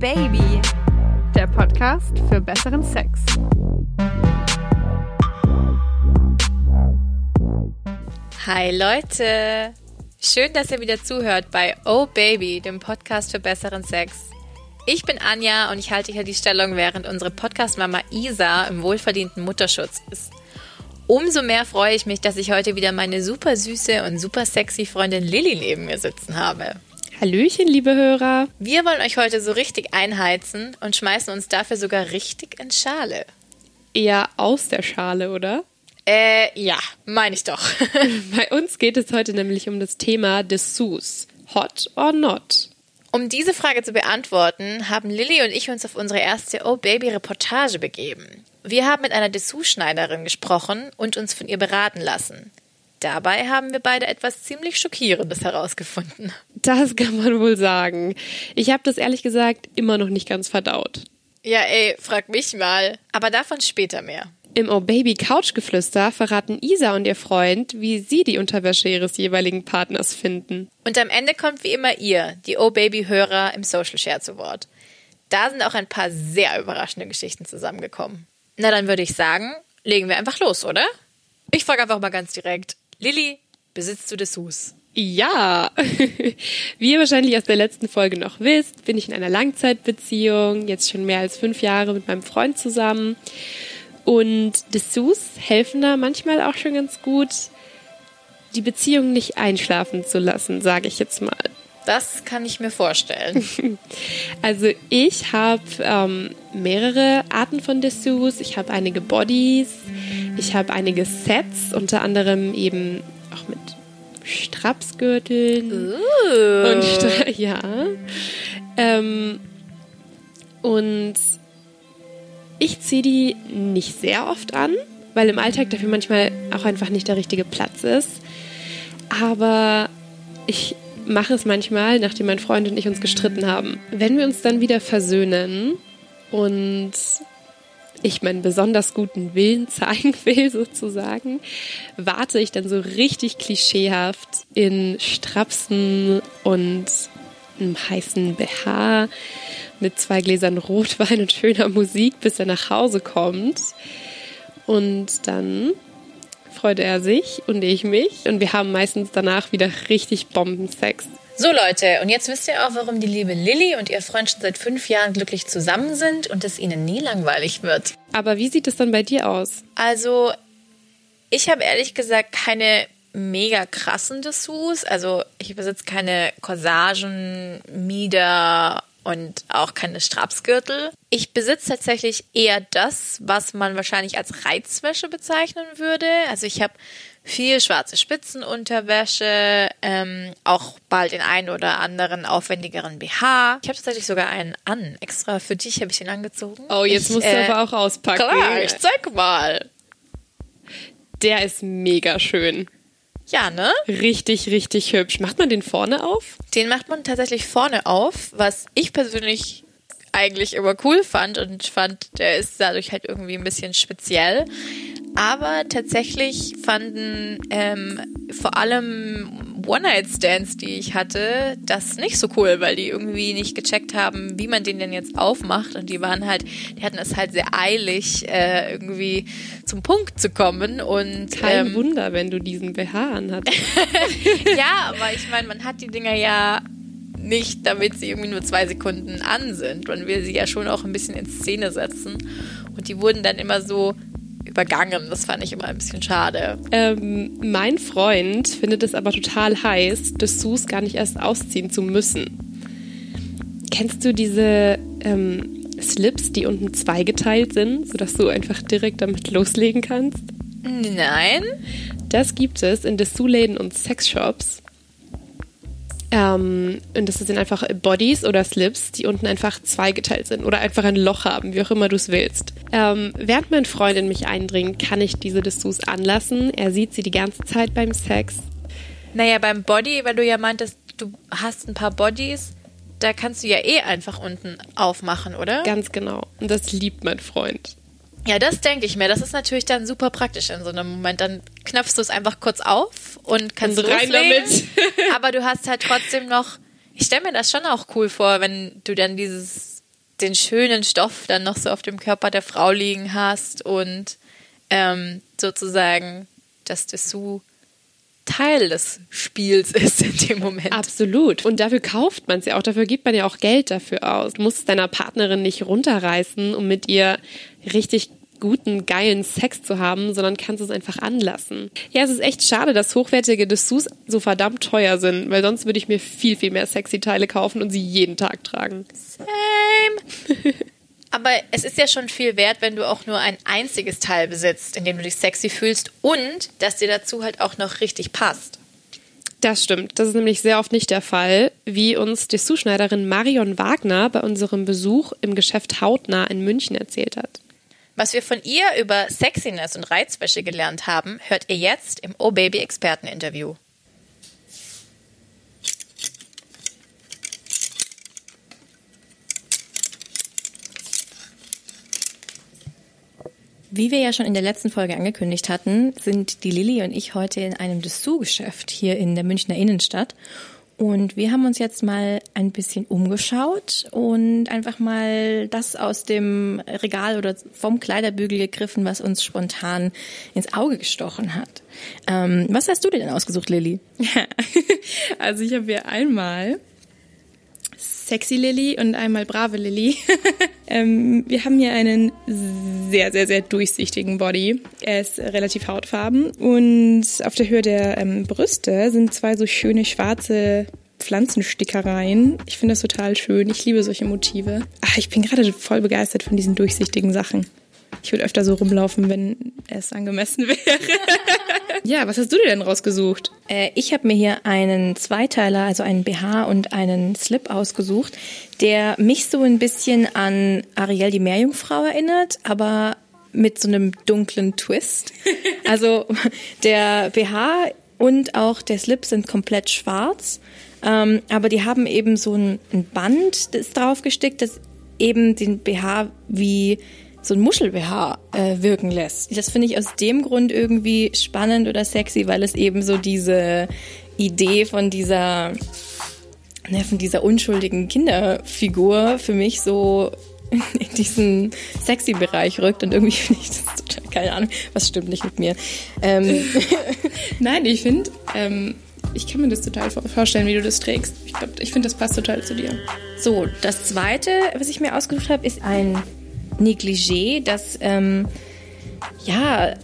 Baby, der Podcast für besseren Sex. Hi Leute! Schön, dass ihr wieder zuhört bei Oh Baby, dem Podcast für besseren Sex. Ich bin Anja und ich halte hier die Stellung, während unsere Podcast-Mama Isa im wohlverdienten Mutterschutz ist. Umso mehr freue ich mich, dass ich heute wieder meine super süße und super sexy Freundin Lilly neben mir sitzen habe. Hallöchen, liebe Hörer. Wir wollen euch heute so richtig einheizen und schmeißen uns dafür sogar richtig in Schale. Eher aus der Schale, oder? Äh, ja, meine ich doch. Bei uns geht es heute nämlich um das Thema Dessous. Hot or not? Um diese Frage zu beantworten, haben Lilly und ich uns auf unsere erste Oh Baby Reportage begeben. Wir haben mit einer Dessous-Schneiderin gesprochen und uns von ihr beraten lassen. Dabei haben wir beide etwas ziemlich Schockierendes herausgefunden. Das kann man wohl sagen. Ich habe das ehrlich gesagt immer noch nicht ganz verdaut. Ja, ey, frag mich mal. Aber davon später mehr. Im Oh Baby Couchgeflüster verraten Isa und ihr Freund, wie sie die Unterwäsche ihres jeweiligen Partners finden. Und am Ende kommt wie immer ihr, die Oh Baby Hörer im Social Share zu Wort. Da sind auch ein paar sehr überraschende Geschichten zusammengekommen. Na, dann würde ich sagen, legen wir einfach los, oder? Ich frage einfach mal ganz direkt. Lilly, besitzt du Dessous? Ja, wie ihr wahrscheinlich aus der letzten Folge noch wisst, bin ich in einer Langzeitbeziehung, jetzt schon mehr als fünf Jahre mit meinem Freund zusammen. Und Dessous helfen da manchmal auch schon ganz gut, die Beziehung nicht einschlafen zu lassen, sage ich jetzt mal. Das kann ich mir vorstellen. Also ich habe ähm, mehrere Arten von Dessous. Ich habe einige Bodies, ich habe einige Sets, unter anderem eben auch mit Strapsgürteln. Uh. Und Stra ja. Ähm, und ich ziehe die nicht sehr oft an, weil im Alltag dafür manchmal auch einfach nicht der richtige Platz ist. Aber ich mache es manchmal, nachdem mein Freund und ich uns gestritten haben. Wenn wir uns dann wieder versöhnen und ich meinen besonders guten Willen zeigen will, sozusagen, warte ich dann so richtig klischeehaft in Strapsen und einem heißen BH mit zwei Gläsern Rotwein und schöner Musik, bis er nach Hause kommt. Und dann freut er sich und ich mich. Und wir haben meistens danach wieder richtig Bombensex. So Leute, und jetzt wisst ihr auch, warum die liebe Lilly und ihr Freund schon seit fünf Jahren glücklich zusammen sind und es ihnen nie langweilig wird. Aber wie sieht es dann bei dir aus? Also, ich habe ehrlich gesagt keine mega krassen Dessous. Also, ich besitze keine Corsagen, Mieder und auch keine Strapsgürtel. Ich besitze tatsächlich eher das, was man wahrscheinlich als Reizwäsche bezeichnen würde. Also ich habe viel schwarze Spitzenunterwäsche, ähm, auch bald den einen oder anderen aufwendigeren BH. Ich habe tatsächlich sogar einen an. Extra für dich habe ich den angezogen. Oh, jetzt ich, musst du aber auch auspacken. Klar, ich zeig mal. Der ist mega schön. Ja, ne? Richtig, richtig hübsch. Macht man den vorne auf? Den macht man tatsächlich vorne auf, was ich persönlich eigentlich immer cool fand und fand, der ist dadurch halt irgendwie ein bisschen speziell. Aber tatsächlich fanden ähm, vor allem One-Night-Stands, die ich hatte, das nicht so cool, weil die irgendwie nicht gecheckt haben, wie man den denn jetzt aufmacht. Und die waren halt, die hatten es halt sehr eilig, äh, irgendwie zum Punkt zu kommen. Und Kein ähm, Wunder, wenn du diesen BH anhattest. ja, aber ich meine, man hat die Dinger ja nicht, damit sie irgendwie nur zwei Sekunden an sind. Man will sie ja schon auch ein bisschen in Szene setzen. Und die wurden dann immer so übergangen. Das fand ich immer ein bisschen schade. ähm, mein Freund findet es aber total heiß, Dessous gar nicht erst ausziehen zu müssen. Kennst du diese ähm, Slips, die unten zweigeteilt sind, sodass du einfach direkt damit loslegen kannst? Nein. Das gibt es in Dessous-Läden und Sexshops. Ähm, und das sind einfach Bodies oder Slips, die unten einfach zweigeteilt sind oder einfach ein Loch haben, wie auch immer du es willst. Ähm, während mein Freund in mich eindringt, kann ich diese Dessous anlassen. Er sieht sie die ganze Zeit beim Sex. Naja, beim Body, weil du ja meintest, du hast ein paar Bodies, da kannst du ja eh einfach unten aufmachen, oder? Ganz genau. Und das liebt mein Freund. Ja, das denke ich mir. Das ist natürlich dann super praktisch in so einem Moment. Dann knöpfst du es einfach kurz auf und kannst Und rein loslegen. damit. Aber du hast halt trotzdem noch. Ich stelle mir das schon auch cool vor, wenn du dann dieses den schönen Stoff dann noch so auf dem Körper der Frau liegen hast und ähm, sozusagen das Dessous Teil des Spiels ist in dem Moment. Absolut. Und dafür kauft man es ja auch. Dafür gibt man ja auch Geld dafür aus. Du musst es deiner Partnerin nicht runterreißen, um mit ihr richtig guten, geilen Sex zu haben, sondern kannst es einfach anlassen. Ja, es ist echt schade, dass hochwertige Dessous so verdammt teuer sind, weil sonst würde ich mir viel, viel mehr sexy Teile kaufen und sie jeden Tag tragen. Same. Aber es ist ja schon viel wert, wenn du auch nur ein einziges Teil besitzt, in dem du dich sexy fühlst und dass dir dazu halt auch noch richtig passt. Das stimmt. Das ist nämlich sehr oft nicht der Fall, wie uns Dessous-Schneiderin Marion Wagner bei unserem Besuch im Geschäft Hautnah in München erzählt hat. Was wir von ihr über Sexiness und Reizwäsche gelernt haben, hört ihr jetzt im Oh Baby Experteninterview. Wie wir ja schon in der letzten Folge angekündigt hatten, sind die Lilly und ich heute in einem Dessous-Geschäft hier in der Münchner Innenstadt. Und wir haben uns jetzt mal ein bisschen umgeschaut und einfach mal das aus dem Regal oder vom Kleiderbügel gegriffen, was uns spontan ins Auge gestochen hat. Ähm, was hast du dir denn ausgesucht, Lilly? also ich habe hier einmal Sexy Lilly und einmal Brave Lilly. ähm, wir haben hier einen sehr, sehr, sehr durchsichtigen Body. Er ist relativ hautfarben und auf der Höhe der ähm, Brüste sind zwei so schöne schwarze Pflanzenstickereien. Ich finde das total schön. Ich liebe solche Motive. Ach, ich bin gerade voll begeistert von diesen durchsichtigen Sachen. Ich würde öfter so rumlaufen, wenn es angemessen wäre. ja, was hast du dir denn rausgesucht? Äh, ich habe mir hier einen Zweiteiler, also einen BH und einen Slip ausgesucht, der mich so ein bisschen an Ariel die Meerjungfrau erinnert, aber mit so einem dunklen Twist. Also der BH und auch der Slip sind komplett schwarz, ähm, aber die haben eben so ein, ein Band, das draufgestickt, das eben den BH wie so ein Muschel-BH äh, wirken lässt. Das finde ich aus dem Grund irgendwie spannend oder sexy, weil es eben so diese Idee von dieser, ne, von dieser unschuldigen Kinderfigur für mich so in diesen sexy Bereich rückt und irgendwie finde ich das total, keine Ahnung, was stimmt nicht mit mir. Ähm. Nein, ich finde, ähm, ich kann mir das total vorstellen, wie du das trägst. Ich glaube, ich finde, das passt total zu dir. So, das zweite, was ich mir ausgesucht habe, ist ein Negligé, das ähm, ja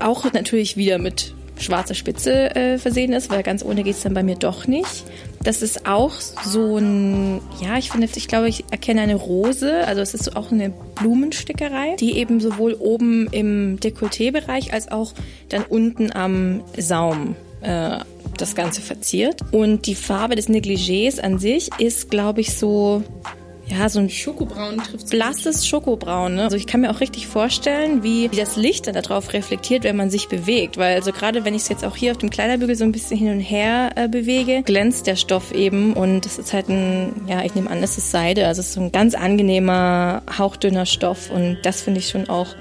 auch natürlich wieder mit schwarzer Spitze äh, versehen ist, weil ganz ohne geht es dann bei mir doch nicht. Das ist auch so ein, ja, ich finde, ich glaube, ich erkenne eine Rose, also es ist auch eine Blumenstickerei, die eben sowohl oben im Dekolleté-Bereich als auch dann unten am Saum äh, das Ganze verziert. Und die Farbe des Negligés an sich ist, glaube ich, so ja, so ein Schokobraun trifft blasses Schokobraun. Ne? Also ich kann mir auch richtig vorstellen, wie, wie das Licht dann darauf reflektiert, wenn man sich bewegt. Weil also gerade wenn ich es jetzt auch hier auf dem Kleiderbügel so ein bisschen hin und her äh, bewege, glänzt der Stoff eben und das ist halt ein, ja, ich nehme an, das ist Seide. Also es ist so ein ganz angenehmer, hauchdünner Stoff und das finde ich schon auch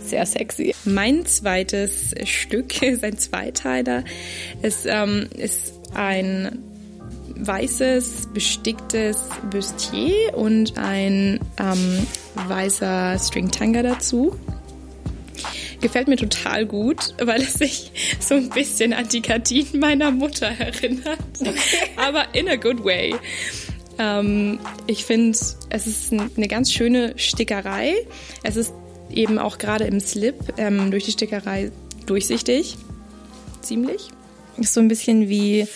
sehr sexy. Mein zweites Stück ist ein Zweiteiler. Es ähm, ist ein weißes besticktes Bustier und ein ähm, weißer Stringtanga dazu. Gefällt mir total gut, weil es sich so ein bisschen an die Gardinen meiner Mutter erinnert. Aber in a good way. Ähm, ich finde, es ist eine ganz schöne Stickerei. Es ist eben auch gerade im Slip ähm, durch die Stickerei durchsichtig. Ziemlich. Ist so ein bisschen wie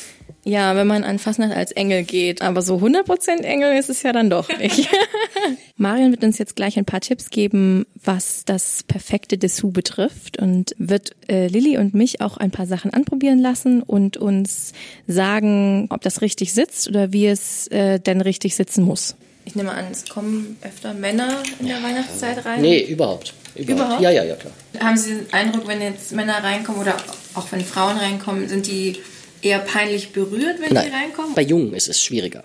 ja, wenn man an Fastnacht als Engel geht. Aber so 100% Engel ist es ja dann doch nicht. Marion wird uns jetzt gleich ein paar Tipps geben, was das perfekte Dessous betrifft und wird äh, Lilly und mich auch ein paar Sachen anprobieren lassen und uns sagen, ob das richtig sitzt oder wie es äh, denn richtig sitzen muss. Ich nehme an, es kommen öfter Männer in der Weihnachtszeit rein? Nee, überhaupt. Überhaupt? Überhaupt? Ja, ja, ja, klar. Haben Sie den Eindruck, wenn jetzt Männer reinkommen oder auch wenn Frauen reinkommen, sind die eher peinlich berührt, wenn Nein, die reinkommen? Bei Jungen ist es schwieriger.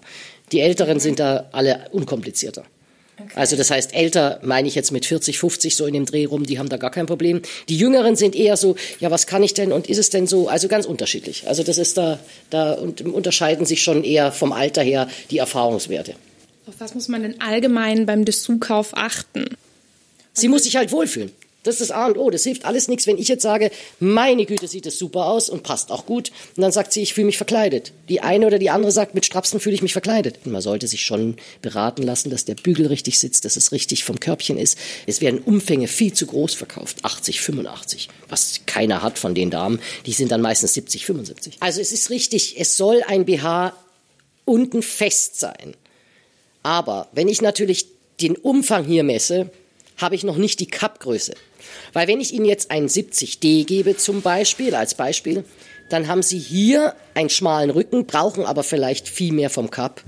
Die Älteren sind da alle unkomplizierter. Okay. Also das heißt, älter meine ich jetzt mit 40, 50 so in dem Dreh rum, die haben da gar kein Problem. Die Jüngeren sind eher so, ja, was kann ich denn und ist es denn so? Also ganz unterschiedlich. Also das ist da, da unterscheiden sich schon eher vom Alter her die Erfahrungswerte. Auf was muss man denn allgemein beim Dessous-Kauf achten? Sie muss sich halt wohlfühlen. Das ist das A und O. Das hilft alles nichts, wenn ich jetzt sage, meine Güte, sieht das super aus und passt auch gut. Und dann sagt sie, ich fühle mich verkleidet. Die eine oder die andere sagt, mit Strapsen fühle ich mich verkleidet. Man sollte sich schon beraten lassen, dass der Bügel richtig sitzt, dass es richtig vom Körbchen ist. Es werden Umfänge viel zu groß verkauft. 80, 85. Was keiner hat von den Damen. Die sind dann meistens 70, 75. Also es ist richtig, es soll ein BH unten fest sein. Aber wenn ich natürlich den Umfang hier messe, habe ich noch nicht die Cup-Größe. Weil wenn ich Ihnen jetzt einen 70D gebe zum Beispiel, als Beispiel, dann haben Sie hier einen schmalen Rücken, brauchen aber vielleicht viel mehr vom Cup.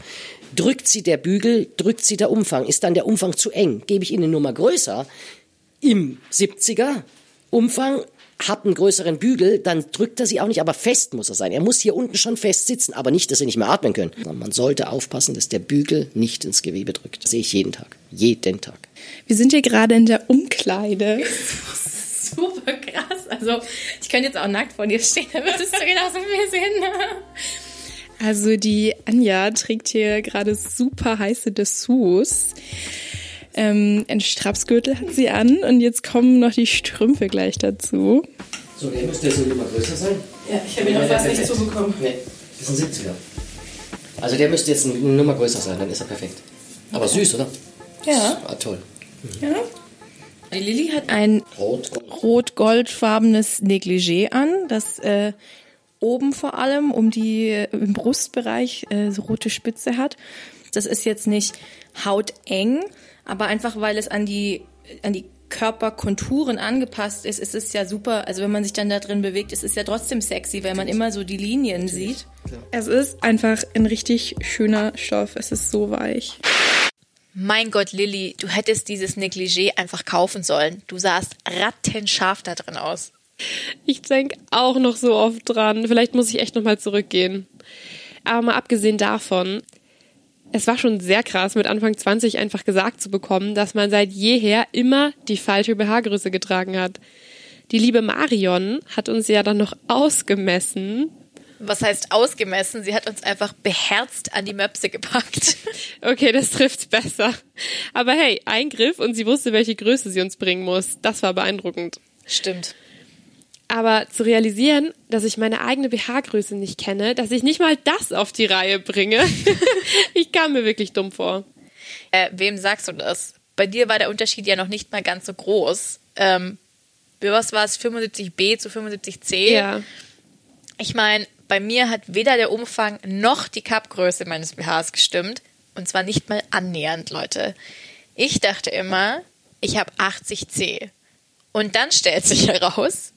Drückt Sie der Bügel, drückt Sie der Umfang. Ist dann der Umfang zu eng? Gebe ich Ihnen eine Nummer größer im 70er Umfang, hat einen größeren Bügel, dann drückt er sie auch nicht, aber fest muss er sein. Er muss hier unten schon fest sitzen, aber nicht, dass sie nicht mehr atmen können. Man sollte aufpassen, dass der Bügel nicht ins Gewebe drückt. Das sehe ich jeden Tag. Jeden Tag. Wir sind hier gerade in der Umkleide. Super krass. Also, ich könnte jetzt auch nackt vor dir stehen, dann würdest du genauso viel sehen. Also, die Anja trägt hier gerade super heiße Dessous. Ähm, ein Strapsgürtel hat sie an und jetzt kommen noch die Strümpfe gleich dazu. So, der müsste jetzt immer größer sein. Ja, ich habe ihn noch fast nicht zubekommen. Nee, das ist ein 70er. Also der müsste jetzt eine Nummer größer sein, dann ist er perfekt. Aber süß, oder? Ja. Ah, toll. ja. Die Lilly hat ein Rot. rot-goldfarbenes Negligé an, das äh, oben vor allem um die äh, im Brustbereich äh, so rote Spitze hat. Das ist jetzt nicht hauteng, aber einfach weil es an die an die Körperkonturen angepasst ist, ist es ja super. Also wenn man sich dann da drin bewegt, ist es ja trotzdem sexy, weil man immer so die Linien sieht. Es ist einfach ein richtig schöner Stoff. Es ist so weich. Mein Gott, Lilly, du hättest dieses Negligé einfach kaufen sollen. Du sahst rattenscharf da drin aus. Ich denke auch noch so oft dran. Vielleicht muss ich echt nochmal zurückgehen. Aber mal abgesehen davon, es war schon sehr krass, mit Anfang 20 einfach gesagt zu bekommen, dass man seit jeher immer die falsche BH-Größe getragen hat. Die liebe Marion hat uns ja dann noch ausgemessen. Was heißt ausgemessen? Sie hat uns einfach beherzt an die Möpse gepackt. Okay, das trifft besser. Aber hey, Eingriff und sie wusste, welche Größe sie uns bringen muss. Das war beeindruckend. Stimmt. Aber zu realisieren, dass ich meine eigene BH-Größe nicht kenne, dass ich nicht mal das auf die Reihe bringe, ich kam mir wirklich dumm vor. Äh, wem sagst du das? Bei dir war der Unterschied ja noch nicht mal ganz so groß. Ähm, was war es? 75b zu 75c? Ja. Ich meine, bei mir hat weder der Umfang noch die Cup-Größe meines BHs gestimmt. Und zwar nicht mal annähernd, Leute. Ich dachte immer, ich habe 80c. Und dann stellt sich heraus,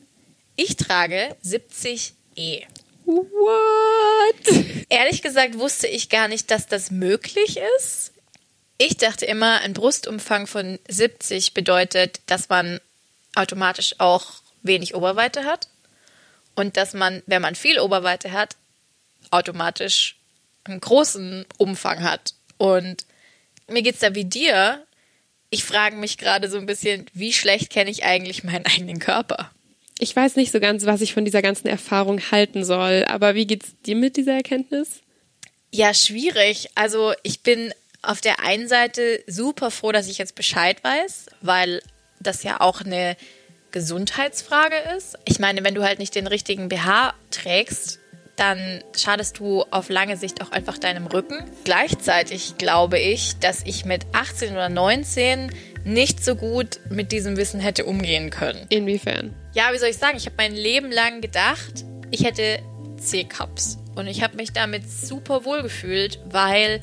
ich trage 70e. What? Ehrlich gesagt wusste ich gar nicht, dass das möglich ist. Ich dachte immer, ein Brustumfang von 70 bedeutet, dass man automatisch auch wenig Oberweite hat und dass man, wenn man viel Oberweite hat, automatisch einen großen Umfang hat. Und mir geht's da wie dir. Ich frage mich gerade so ein bisschen, wie schlecht kenne ich eigentlich meinen eigenen Körper? Ich weiß nicht so ganz, was ich von dieser ganzen Erfahrung halten soll, aber wie geht's dir mit dieser Erkenntnis? Ja, schwierig. Also ich bin auf der einen Seite super froh, dass ich jetzt Bescheid weiß, weil das ja auch eine Gesundheitsfrage ist. Ich meine, wenn du halt nicht den richtigen BH trägst, dann schadest du auf lange Sicht auch einfach deinem Rücken. Gleichzeitig glaube ich, dass ich mit 18 oder 19 nicht so gut mit diesem Wissen hätte umgehen können. Inwiefern? Ja, wie soll ich sagen? Ich habe mein Leben lang gedacht, ich hätte C-Cups. Und ich habe mich damit super wohl gefühlt, weil,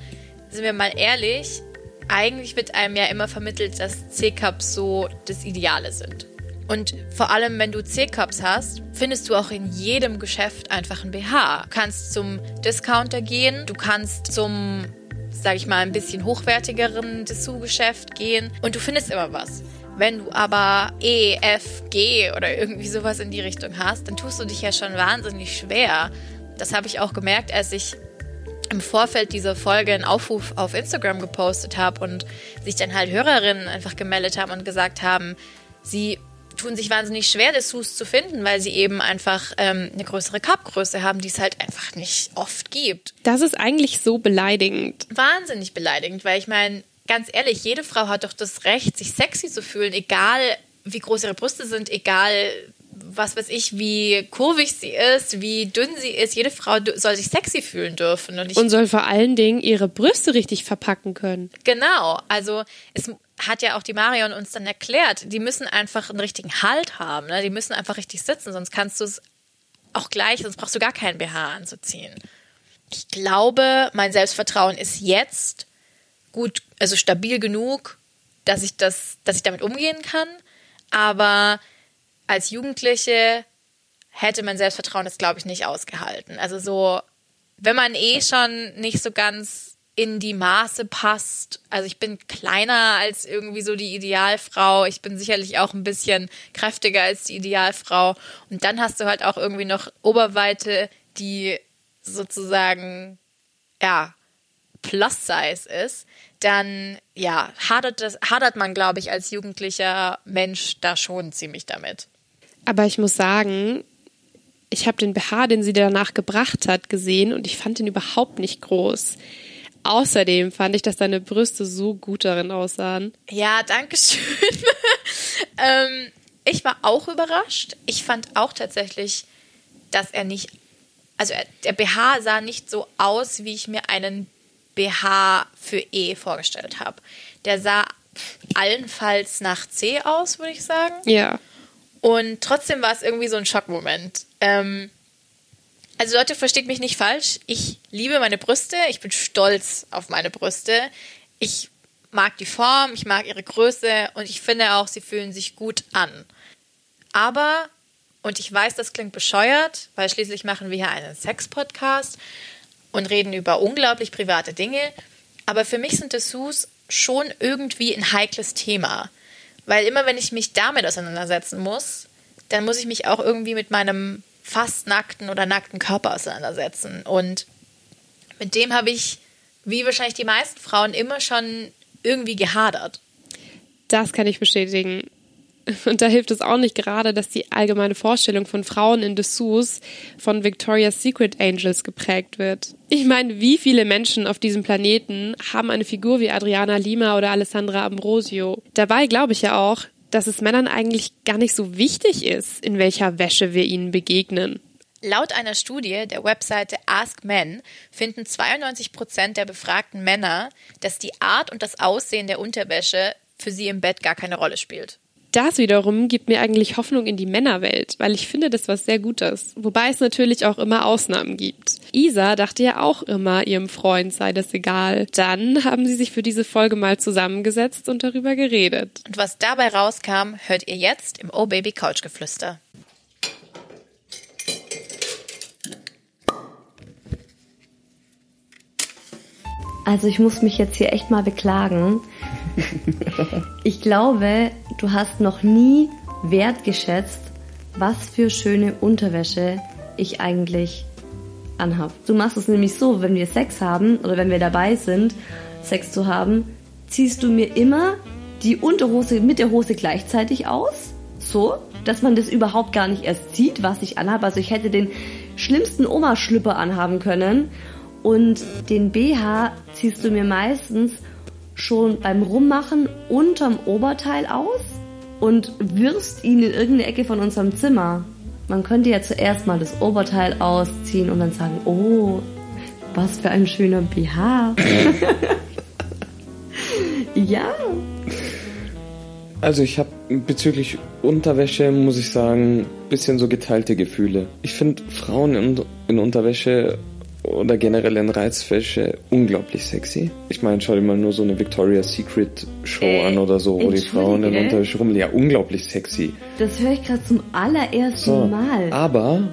sind wir mal ehrlich, eigentlich wird einem ja immer vermittelt, dass C-Cups so das Ideale sind. Und vor allem, wenn du C-Cups hast, findest du auch in jedem Geschäft einfach ein BH. Du kannst zum Discounter gehen, du kannst zum, sag ich mal, ein bisschen hochwertigeren Dessous-Geschäft gehen und du findest immer was. Wenn du aber E, F, G oder irgendwie sowas in die Richtung hast, dann tust du dich ja schon wahnsinnig schwer. Das habe ich auch gemerkt, als ich im Vorfeld dieser Folge einen Aufruf auf Instagram gepostet habe und sich dann halt Hörerinnen einfach gemeldet haben und gesagt haben, sie tun sich wahnsinnig schwer, Dessous zu finden, weil sie eben einfach ähm, eine größere Cupgröße haben, die es halt einfach nicht oft gibt. Das ist eigentlich so beleidigend. Wahnsinnig beleidigend, weil ich meine, ganz ehrlich, jede Frau hat doch das Recht, sich sexy zu fühlen, egal wie groß ihre Brüste sind, egal was weiß ich, wie kurvig sie ist, wie dünn sie ist. Jede Frau soll sich sexy fühlen dürfen. Und, und soll vor allen Dingen ihre Brüste richtig verpacken können. Genau. Also es hat ja auch die Marion uns dann erklärt, die müssen einfach einen richtigen Halt haben. Ne? Die müssen einfach richtig sitzen, sonst kannst du es auch gleich, sonst brauchst du gar keinen BH anzuziehen. Ich glaube, mein Selbstvertrauen ist jetzt gut, also stabil genug, dass ich das, dass ich damit umgehen kann. Aber als Jugendliche hätte mein Selbstvertrauen das, glaube ich, nicht ausgehalten. Also so, wenn man eh schon nicht so ganz in die Maße passt. Also ich bin kleiner als irgendwie so die Idealfrau. Ich bin sicherlich auch ein bisschen kräftiger als die Idealfrau. Und dann hast du halt auch irgendwie noch Oberweite, die sozusagen, ja, Plus Size ist. Dann, ja, hadert, das, hadert man, glaube ich, als jugendlicher Mensch da schon ziemlich damit. Aber ich muss sagen, ich habe den BH, den sie danach gebracht hat, gesehen und ich fand ihn überhaupt nicht groß. Außerdem fand ich, dass deine Brüste so gut darin aussahen. Ja, danke schön. ähm, ich war auch überrascht. Ich fand auch tatsächlich, dass er nicht, also der BH sah nicht so aus, wie ich mir einen BH für E vorgestellt habe. Der sah allenfalls nach C aus, würde ich sagen. Ja. Und trotzdem war es irgendwie so ein Schockmoment. Ähm, also Leute, versteht mich nicht falsch. Ich liebe meine Brüste. Ich bin stolz auf meine Brüste. Ich mag die Form, ich mag ihre Größe und ich finde auch, sie fühlen sich gut an. Aber, und ich weiß, das klingt bescheuert, weil schließlich machen wir hier einen Sex-Podcast und reden über unglaublich private Dinge. Aber für mich sind Dessous schon irgendwie ein heikles Thema. Weil immer wenn ich mich damit auseinandersetzen muss, dann muss ich mich auch irgendwie mit meinem fast nackten oder nackten Körper auseinandersetzen. Und mit dem habe ich, wie wahrscheinlich die meisten Frauen, immer schon irgendwie gehadert. Das kann ich bestätigen. Und da hilft es auch nicht gerade, dass die allgemeine Vorstellung von Frauen in Dessous von Victoria's Secret Angels geprägt wird. Ich meine, wie viele Menschen auf diesem Planeten haben eine Figur wie Adriana Lima oder Alessandra Ambrosio? Dabei glaube ich ja auch, dass es Männern eigentlich gar nicht so wichtig ist, in welcher Wäsche wir ihnen begegnen. Laut einer Studie der Webseite Ask Men finden 92 Prozent der befragten Männer, dass die Art und das Aussehen der Unterwäsche für sie im Bett gar keine Rolle spielt das wiederum gibt mir eigentlich Hoffnung in die Männerwelt, weil ich finde das was sehr Gutes. Wobei es natürlich auch immer Ausnahmen gibt. Isa dachte ja auch immer, ihrem Freund sei das egal. Dann haben sie sich für diese Folge mal zusammengesetzt und darüber geredet. Und was dabei rauskam, hört ihr jetzt im Oh Baby Couch Geflüster. Also ich muss mich jetzt hier echt mal beklagen. Ich glaube, du hast noch nie wertgeschätzt, was für schöne Unterwäsche ich eigentlich anhab. Du machst es nämlich so, wenn wir Sex haben oder wenn wir dabei sind, Sex zu haben, ziehst du mir immer die Unterhose mit der Hose gleichzeitig aus, so, dass man das überhaupt gar nicht erst sieht, was ich anhabe. Also ich hätte den schlimmsten Oma-Schlüpper anhaben können und den BH ziehst du mir meistens schon beim Rummachen unterm Oberteil aus und wirfst ihn in irgendeine Ecke von unserem Zimmer. Man könnte ja zuerst mal das Oberteil ausziehen und dann sagen, oh, was für ein schöner BH. ja. Also ich habe bezüglich Unterwäsche, muss ich sagen, bisschen so geteilte Gefühle. Ich finde Frauen in, in Unterwäsche oder generell in Reizwäsche unglaublich sexy. Ich meine, schau dir mal nur so eine Victoria's Secret Show äh, an oder so, wo die Frauen in Unterwäsche rum. Ja, unglaublich sexy. Das höre ich gerade zum allerersten so, Mal. Aber,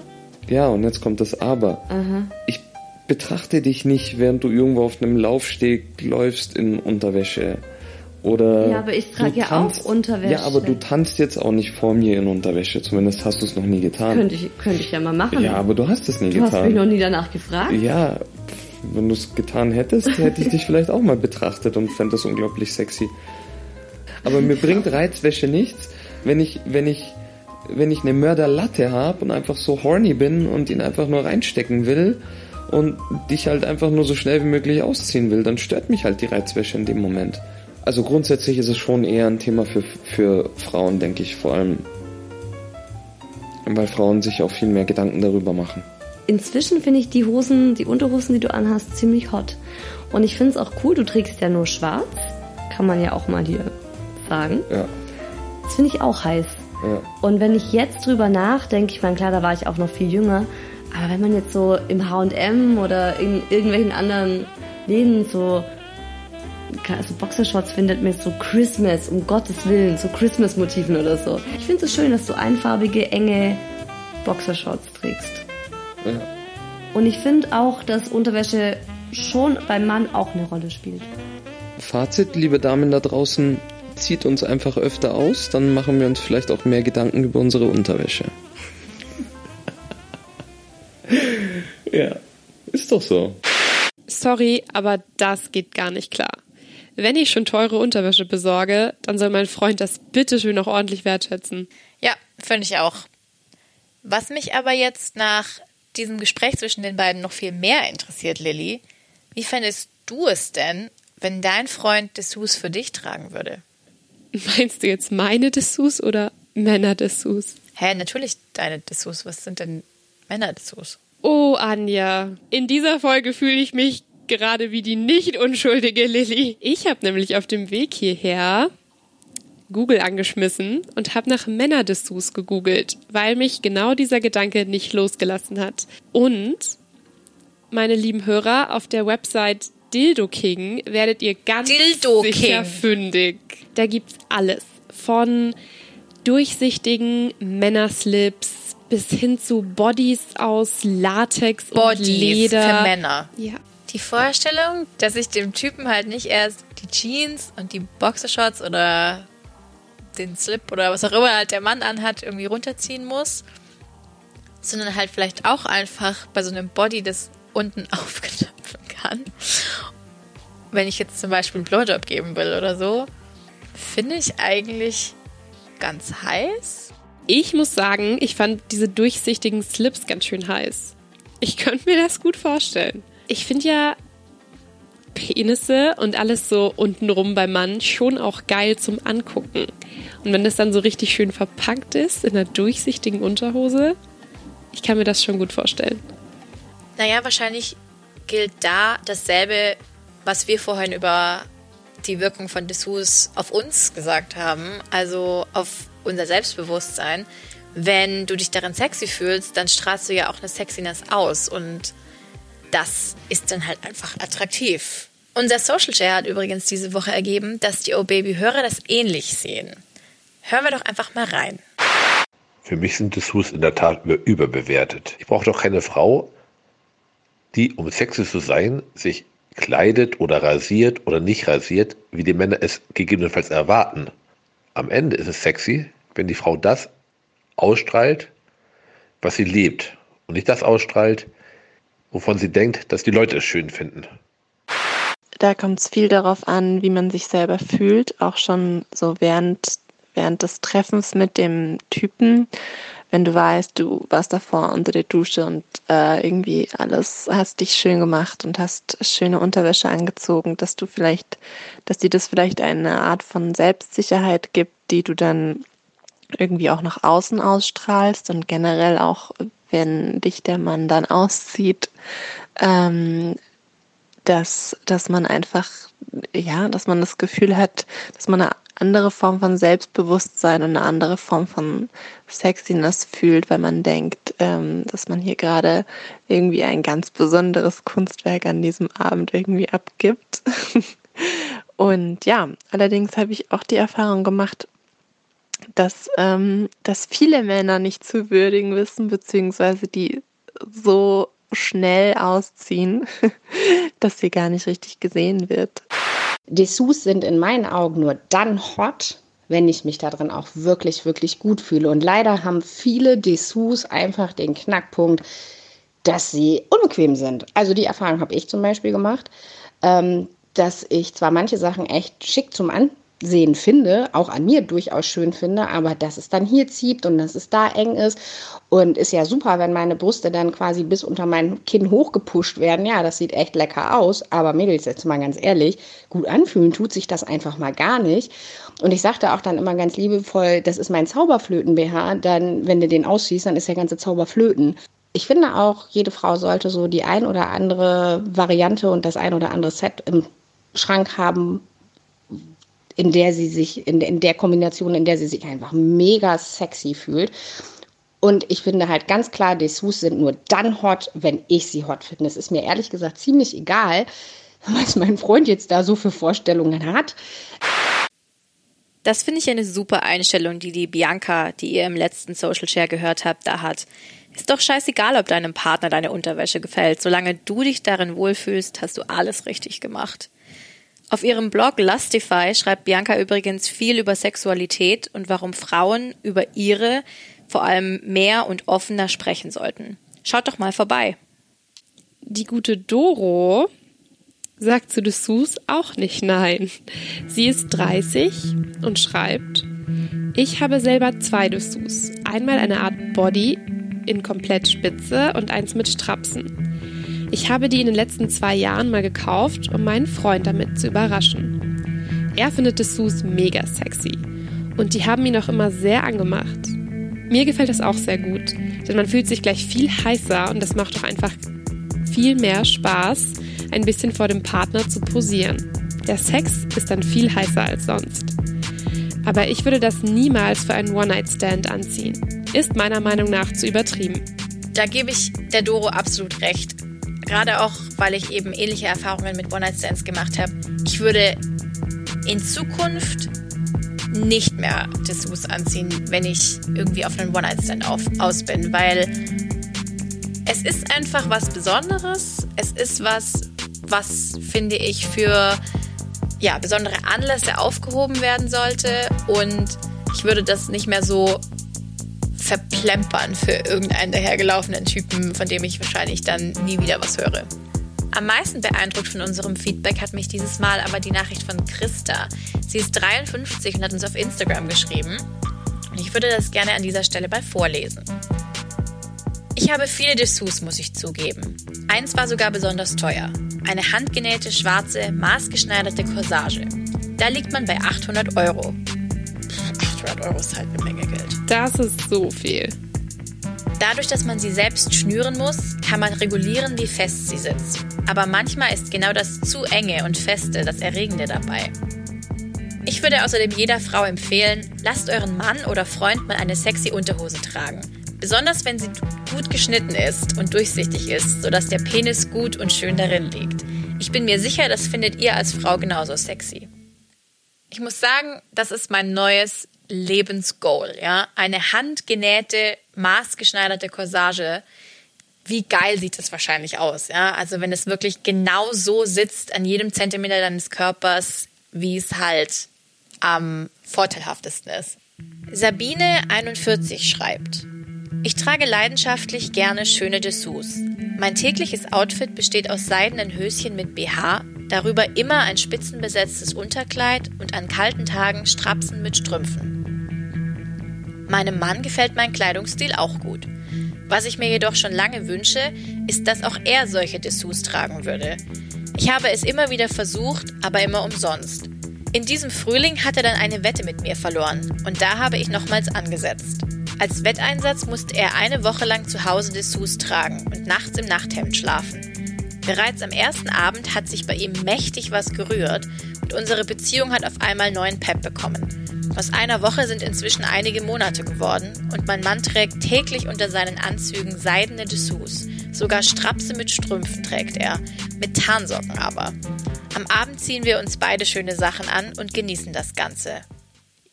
ja, und jetzt kommt das Aber. Aha. Ich betrachte dich nicht, während du irgendwo auf einem Laufsteg läufst in Unterwäsche. Oder ja, aber ich trage ja auch Unterwäsche. Ja, aber du tanzt jetzt auch nicht vor mir in Unterwäsche. Zumindest hast du es noch nie getan. Könnte ich, könnte ich ja mal machen. Ja, aber du hast es nie du getan. Du hast mich noch nie danach gefragt. Ja, wenn du es getan hättest, hätte ich dich vielleicht auch mal betrachtet und fände das unglaublich sexy. Aber mir bringt Reizwäsche nichts, wenn ich, wenn ich, wenn ich eine Mörderlatte habe und einfach so horny bin und ihn einfach nur reinstecken will und dich halt einfach nur so schnell wie möglich ausziehen will, dann stört mich halt die Reizwäsche in dem Moment. Also grundsätzlich ist es schon eher ein Thema für, für Frauen, denke ich, vor allem. Weil Frauen sich auch viel mehr Gedanken darüber machen. Inzwischen finde ich die Hosen, die Unterhosen, die du anhast, ziemlich hot. Und ich finde es auch cool, du trägst ja nur schwarz. Kann man ja auch mal hier sagen. Ja. Das finde ich auch heiß. Ja. Und wenn ich jetzt drüber nachdenke, ich meine, klar, da war ich auch noch viel jünger, aber wenn man jetzt so im H&M oder in irgendwelchen anderen Läden so so Boxershorts findet mit so Christmas, um Gottes Willen, so Christmas-Motiven oder so. Ich finde es schön, dass du einfarbige, enge Boxershorts trägst. Ja. Und ich finde auch, dass Unterwäsche schon beim Mann auch eine Rolle spielt. Fazit, liebe Damen da draußen, zieht uns einfach öfter aus, dann machen wir uns vielleicht auch mehr Gedanken über unsere Unterwäsche. ja, ist doch so. Sorry, aber das geht gar nicht klar. Wenn ich schon teure Unterwäsche besorge, dann soll mein Freund das bitte schön auch ordentlich wertschätzen. Ja, finde ich auch. Was mich aber jetzt nach diesem Gespräch zwischen den beiden noch viel mehr interessiert, Lilly, wie fändest du es denn, wenn dein Freund Dessous für dich tragen würde? Meinst du jetzt meine Dessous oder Männer-Dessous? Hä, natürlich deine Dessous. Was sind denn Männer-Dessous? Oh, Anja, in dieser Folge fühle ich mich gerade wie die nicht unschuldige Lilly. Ich habe nämlich auf dem Weg hierher Google angeschmissen und habe nach Männerdessous gegoogelt, weil mich genau dieser Gedanke nicht losgelassen hat. Und, meine lieben Hörer, auf der Website Dildo King werdet ihr ganz Dildo sicher King. fündig. Da gibt's alles. Von durchsichtigen Männerslips bis hin zu Bodies aus Latex Bodies und Leder. für Männer. Ja. Die Vorstellung, dass ich dem Typen halt nicht erst die Jeans und die Boxershorts oder den Slip oder was auch immer halt der Mann anhat, irgendwie runterziehen muss, sondern halt vielleicht auch einfach bei so einem Body das unten aufknöpfen kann. Wenn ich jetzt zum Beispiel einen Blowjob geben will oder so, finde ich eigentlich ganz heiß. Ich muss sagen, ich fand diese durchsichtigen Slips ganz schön heiß. Ich könnte mir das gut vorstellen. Ich finde ja Penisse und alles so untenrum beim Mann schon auch geil zum Angucken. Und wenn das dann so richtig schön verpackt ist in einer durchsichtigen Unterhose, ich kann mir das schon gut vorstellen. Naja, wahrscheinlich gilt da dasselbe, was wir vorhin über die Wirkung von Dessous auf uns gesagt haben, also auf unser Selbstbewusstsein. Wenn du dich darin sexy fühlst, dann strahlst du ja auch eine Sexiness aus und das ist dann halt einfach attraktiv. Unser Social Share hat übrigens diese Woche ergeben, dass die O-Baby-Hörer das ähnlich sehen. Hören wir doch einfach mal rein. Für mich sind Dessous in der Tat über- überbewertet. Ich brauche doch keine Frau, die, um sexy zu sein, sich kleidet oder rasiert oder nicht rasiert, wie die Männer es gegebenenfalls erwarten. Am Ende ist es sexy, wenn die Frau das ausstrahlt, was sie lebt und nicht das ausstrahlt, wovon sie denkt, dass die Leute es schön finden. da kommt es viel darauf an, wie man sich selber fühlt, auch schon so während, während des Treffens mit dem Typen. Wenn du weißt, du warst davor unter der Dusche und äh, irgendwie alles hast dich schön gemacht und hast schöne Unterwäsche angezogen, dass du vielleicht, dass dir das vielleicht eine Art von Selbstsicherheit gibt, die du dann irgendwie auch nach außen ausstrahlst und generell auch, wenn dich der Mann dann auszieht, ähm, dass, dass man einfach, ja, dass man das Gefühl hat, dass man eine andere Form von Selbstbewusstsein und eine andere Form von Sexiness fühlt, weil man denkt, ähm, dass man hier gerade irgendwie ein ganz besonderes Kunstwerk an diesem Abend irgendwie abgibt. Und ja, allerdings habe ich auch die Erfahrung gemacht, dass, ähm, dass viele Männer nicht zu würdigen wissen, beziehungsweise die so schnell ausziehen, dass sie gar nicht richtig gesehen wird. Dessous sind in meinen Augen nur dann hot, wenn ich mich darin auch wirklich, wirklich gut fühle. Und leider haben viele Dessous einfach den Knackpunkt, dass sie unbequem sind. Also die Erfahrung habe ich zum Beispiel gemacht, ähm, dass ich zwar manche Sachen echt schick zum Ansehen Sehen finde, auch an mir durchaus schön finde, aber dass es dann hier zieht und dass es da eng ist und ist ja super, wenn meine Brüste dann quasi bis unter mein Kinn hochgepusht werden. Ja, das sieht echt lecker aus, aber Mädels, jetzt mal ganz ehrlich, gut anfühlen tut sich das einfach mal gar nicht. Und ich sagte auch dann immer ganz liebevoll, das ist mein Zauberflöten-BH, dann, wenn du den ausziehst, dann ist der ganze Zauberflöten. Ich finde auch, jede Frau sollte so die ein oder andere Variante und das ein oder andere Set im Schrank haben, in der sie sich, in, in der Kombination, in der sie sich einfach mega sexy fühlt. Und ich finde halt ganz klar, Dessous sind nur dann hot, wenn ich sie hot finde. Es ist mir ehrlich gesagt ziemlich egal, was mein Freund jetzt da so für Vorstellungen hat. Das finde ich eine super Einstellung, die die Bianca, die ihr im letzten Social Share gehört habt, da hat. Ist doch scheißegal, ob deinem Partner deine Unterwäsche gefällt. Solange du dich darin wohlfühlst, hast du alles richtig gemacht. Auf ihrem Blog Lustify schreibt Bianca übrigens viel über Sexualität und warum Frauen über ihre vor allem mehr und offener sprechen sollten. Schaut doch mal vorbei. Die gute Doro sagt zu Dessous auch nicht nein. Sie ist 30 und schreibt, ich habe selber zwei Dessous. Einmal eine Art Body in komplett Spitze und eins mit Strapsen. Ich habe die in den letzten zwei Jahren mal gekauft, um meinen Freund damit zu überraschen. Er findet Dessous mega sexy und die haben ihn auch immer sehr angemacht. Mir gefällt das auch sehr gut, denn man fühlt sich gleich viel heißer und das macht doch einfach viel mehr Spaß, ein bisschen vor dem Partner zu posieren. Der Sex ist dann viel heißer als sonst. Aber ich würde das niemals für einen One-Night-Stand anziehen. Ist meiner Meinung nach zu übertrieben. Da gebe ich der Doro absolut recht. Gerade auch, weil ich eben ähnliche Erfahrungen mit One-Night-Stands gemacht habe. Ich würde in Zukunft nicht mehr Dessous anziehen, wenn ich irgendwie auf einen One-Night-Stand aus bin, weil es ist einfach was Besonderes. Es ist was, was finde ich für ja, besondere Anlässe aufgehoben werden sollte und ich würde das nicht mehr so verplempern für irgendeinen dahergelaufenen Typen, von dem ich wahrscheinlich dann nie wieder was höre. Am meisten beeindruckt von unserem Feedback hat mich dieses Mal aber die Nachricht von Christa. Sie ist 53 und hat uns auf Instagram geschrieben. Und ich würde das gerne an dieser Stelle mal vorlesen. Ich habe viele Dessous, muss ich zugeben. Eins war sogar besonders teuer. Eine handgenähte, schwarze, maßgeschneiderte Corsage. Da liegt man bei 800 Euro. 800 Euro ist halt eine Menge. Das ist so viel. Dadurch, dass man sie selbst schnüren muss, kann man regulieren, wie fest sie sitzt. Aber manchmal ist genau das zu enge und feste das Erregende dabei. Ich würde außerdem jeder Frau empfehlen, lasst euren Mann oder Freund mal eine sexy Unterhose tragen. Besonders wenn sie gut geschnitten ist und durchsichtig ist, sodass der Penis gut und schön darin liegt. Ich bin mir sicher, das findet ihr als Frau genauso sexy. Ich muss sagen, das ist mein neues Lebensgoal, ja. Eine handgenähte, maßgeschneiderte Corsage. Wie geil sieht das wahrscheinlich aus, ja? Also wenn es wirklich genau so sitzt an jedem Zentimeter deines Körpers, wie es halt am vorteilhaftesten ist. Sabine 41 schreibt, ich trage leidenschaftlich gerne schöne Dessous. Mein tägliches Outfit besteht aus seidenen Höschen mit BH, darüber immer ein spitzenbesetztes Unterkleid und an kalten Tagen Strapsen mit Strümpfen. Meinem Mann gefällt mein Kleidungsstil auch gut. Was ich mir jedoch schon lange wünsche, ist, dass auch er solche Dessous tragen würde. Ich habe es immer wieder versucht, aber immer umsonst. In diesem Frühling hat er dann eine Wette mit mir verloren und da habe ich nochmals angesetzt. Als Wetteinsatz musste er eine Woche lang zu Hause Dessous tragen und nachts im Nachthemd schlafen. Bereits am ersten Abend hat sich bei ihm mächtig was gerührt und unsere Beziehung hat auf einmal neuen Pep bekommen. Aus einer Woche sind inzwischen einige Monate geworden und mein Mann trägt täglich unter seinen Anzügen seidene Dessous. Sogar Strapse mit Strümpfen trägt er, mit Tarnsocken aber. Am Abend ziehen wir uns beide schöne Sachen an und genießen das Ganze.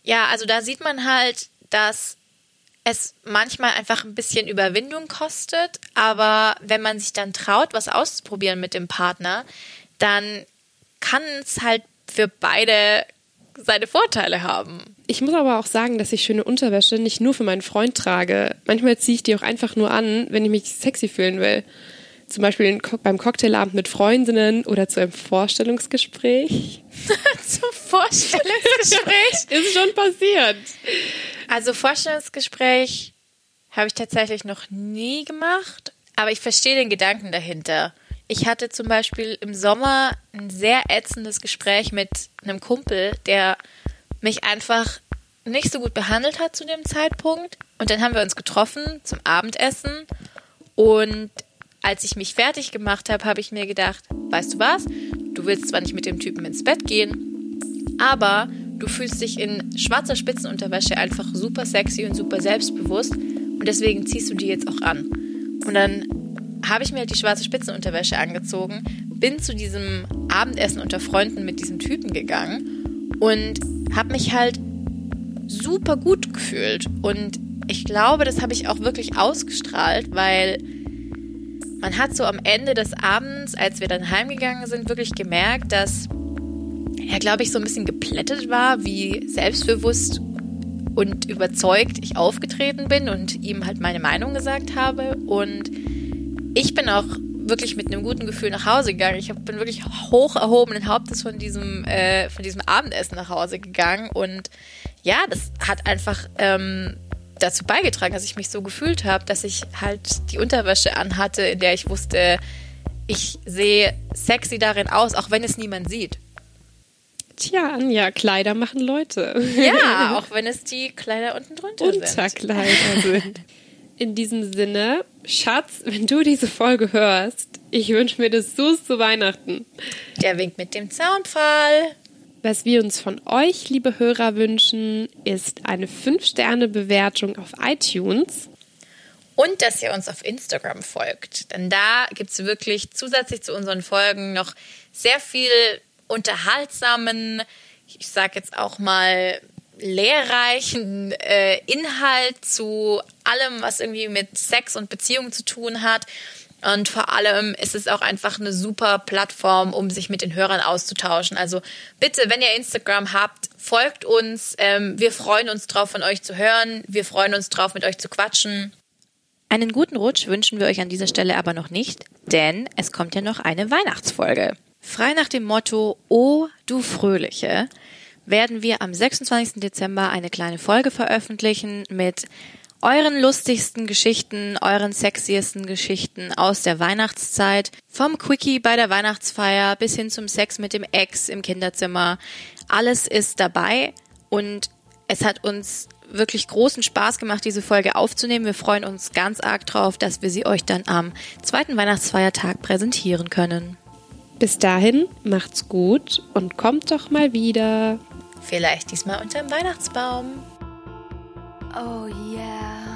Ja, also da sieht man halt, dass es manchmal einfach ein bisschen Überwindung kostet, aber wenn man sich dann traut, was auszuprobieren mit dem Partner, dann kann es halt für beide seine Vorteile haben. Ich muss aber auch sagen, dass ich schöne Unterwäsche nicht nur für meinen Freund trage. Manchmal ziehe ich die auch einfach nur an, wenn ich mich sexy fühlen will. Zum Beispiel beim Cocktailabend mit Freundinnen oder zu einem Vorstellungsgespräch. Zum Vorstellungsgespräch. Ist schon passiert. Also Vorstellungsgespräch habe ich tatsächlich noch nie gemacht, aber ich verstehe den Gedanken dahinter. Ich hatte zum Beispiel im Sommer ein sehr ätzendes Gespräch mit einem Kumpel, der mich einfach nicht so gut behandelt hat zu dem Zeitpunkt. Und dann haben wir uns getroffen zum Abendessen. Und als ich mich fertig gemacht habe, habe ich mir gedacht, weißt du was? Du willst zwar nicht mit dem Typen ins Bett gehen, aber du fühlst dich in schwarzer Spitzenunterwäsche einfach super sexy und super selbstbewusst. Und deswegen ziehst du die jetzt auch an. Und dann habe ich mir halt die schwarze Spitzenunterwäsche angezogen, bin zu diesem Abendessen unter Freunden mit diesem Typen gegangen und habe mich halt super gut gefühlt. Und ich glaube, das habe ich auch wirklich ausgestrahlt, weil man hat so am Ende des Abends, als wir dann heimgegangen sind, wirklich gemerkt, dass er, glaube ich, so ein bisschen geplättet war, wie selbstbewusst und überzeugt ich aufgetreten bin und ihm halt meine Meinung gesagt habe. Und ich bin auch wirklich mit einem guten Gefühl nach Hause gegangen. Ich bin wirklich hoch erhobenen Hauptes von diesem, äh, von diesem Abendessen nach Hause gegangen. Und ja, das hat einfach ähm, dazu beigetragen, dass ich mich so gefühlt habe, dass ich halt die Unterwäsche anhatte, in der ich wusste, ich sehe sexy darin aus, auch wenn es niemand sieht. Tja, Anja, Kleider machen Leute. Ja, auch wenn es die Kleider unten drunter sind. Unterkleider sind. In diesem Sinne, Schatz, wenn du diese Folge hörst, ich wünsche mir das so zu Weihnachten. Der winkt mit dem Zaunpfahl. Was wir uns von euch, liebe Hörer, wünschen, ist eine 5-Sterne-Bewertung auf iTunes. Und dass ihr uns auf Instagram folgt. Denn da gibt es wirklich zusätzlich zu unseren Folgen noch sehr viel unterhaltsamen, ich sag jetzt auch mal lehrreichen äh, Inhalt zu allem, was irgendwie mit Sex und Beziehungen zu tun hat. Und vor allem ist es auch einfach eine super Plattform, um sich mit den Hörern auszutauschen. Also bitte, wenn ihr Instagram habt, folgt uns. Ähm, wir freuen uns drauf, von euch zu hören. Wir freuen uns drauf, mit euch zu quatschen. Einen guten Rutsch wünschen wir euch an dieser Stelle aber noch nicht, denn es kommt ja noch eine Weihnachtsfolge. Frei nach dem Motto O du Fröhliche werden wir am 26. Dezember eine kleine Folge veröffentlichen mit euren lustigsten Geschichten, euren sexiesten Geschichten aus der Weihnachtszeit. Vom Quickie bei der Weihnachtsfeier bis hin zum Sex mit dem Ex im Kinderzimmer. Alles ist dabei und es hat uns wirklich großen Spaß gemacht, diese Folge aufzunehmen. Wir freuen uns ganz arg drauf, dass wir sie euch dann am zweiten Weihnachtsfeiertag präsentieren können. Bis dahin, macht's gut und kommt doch mal wieder. Vielleicht diesmal unterm Weihnachtsbaum. Oh yeah.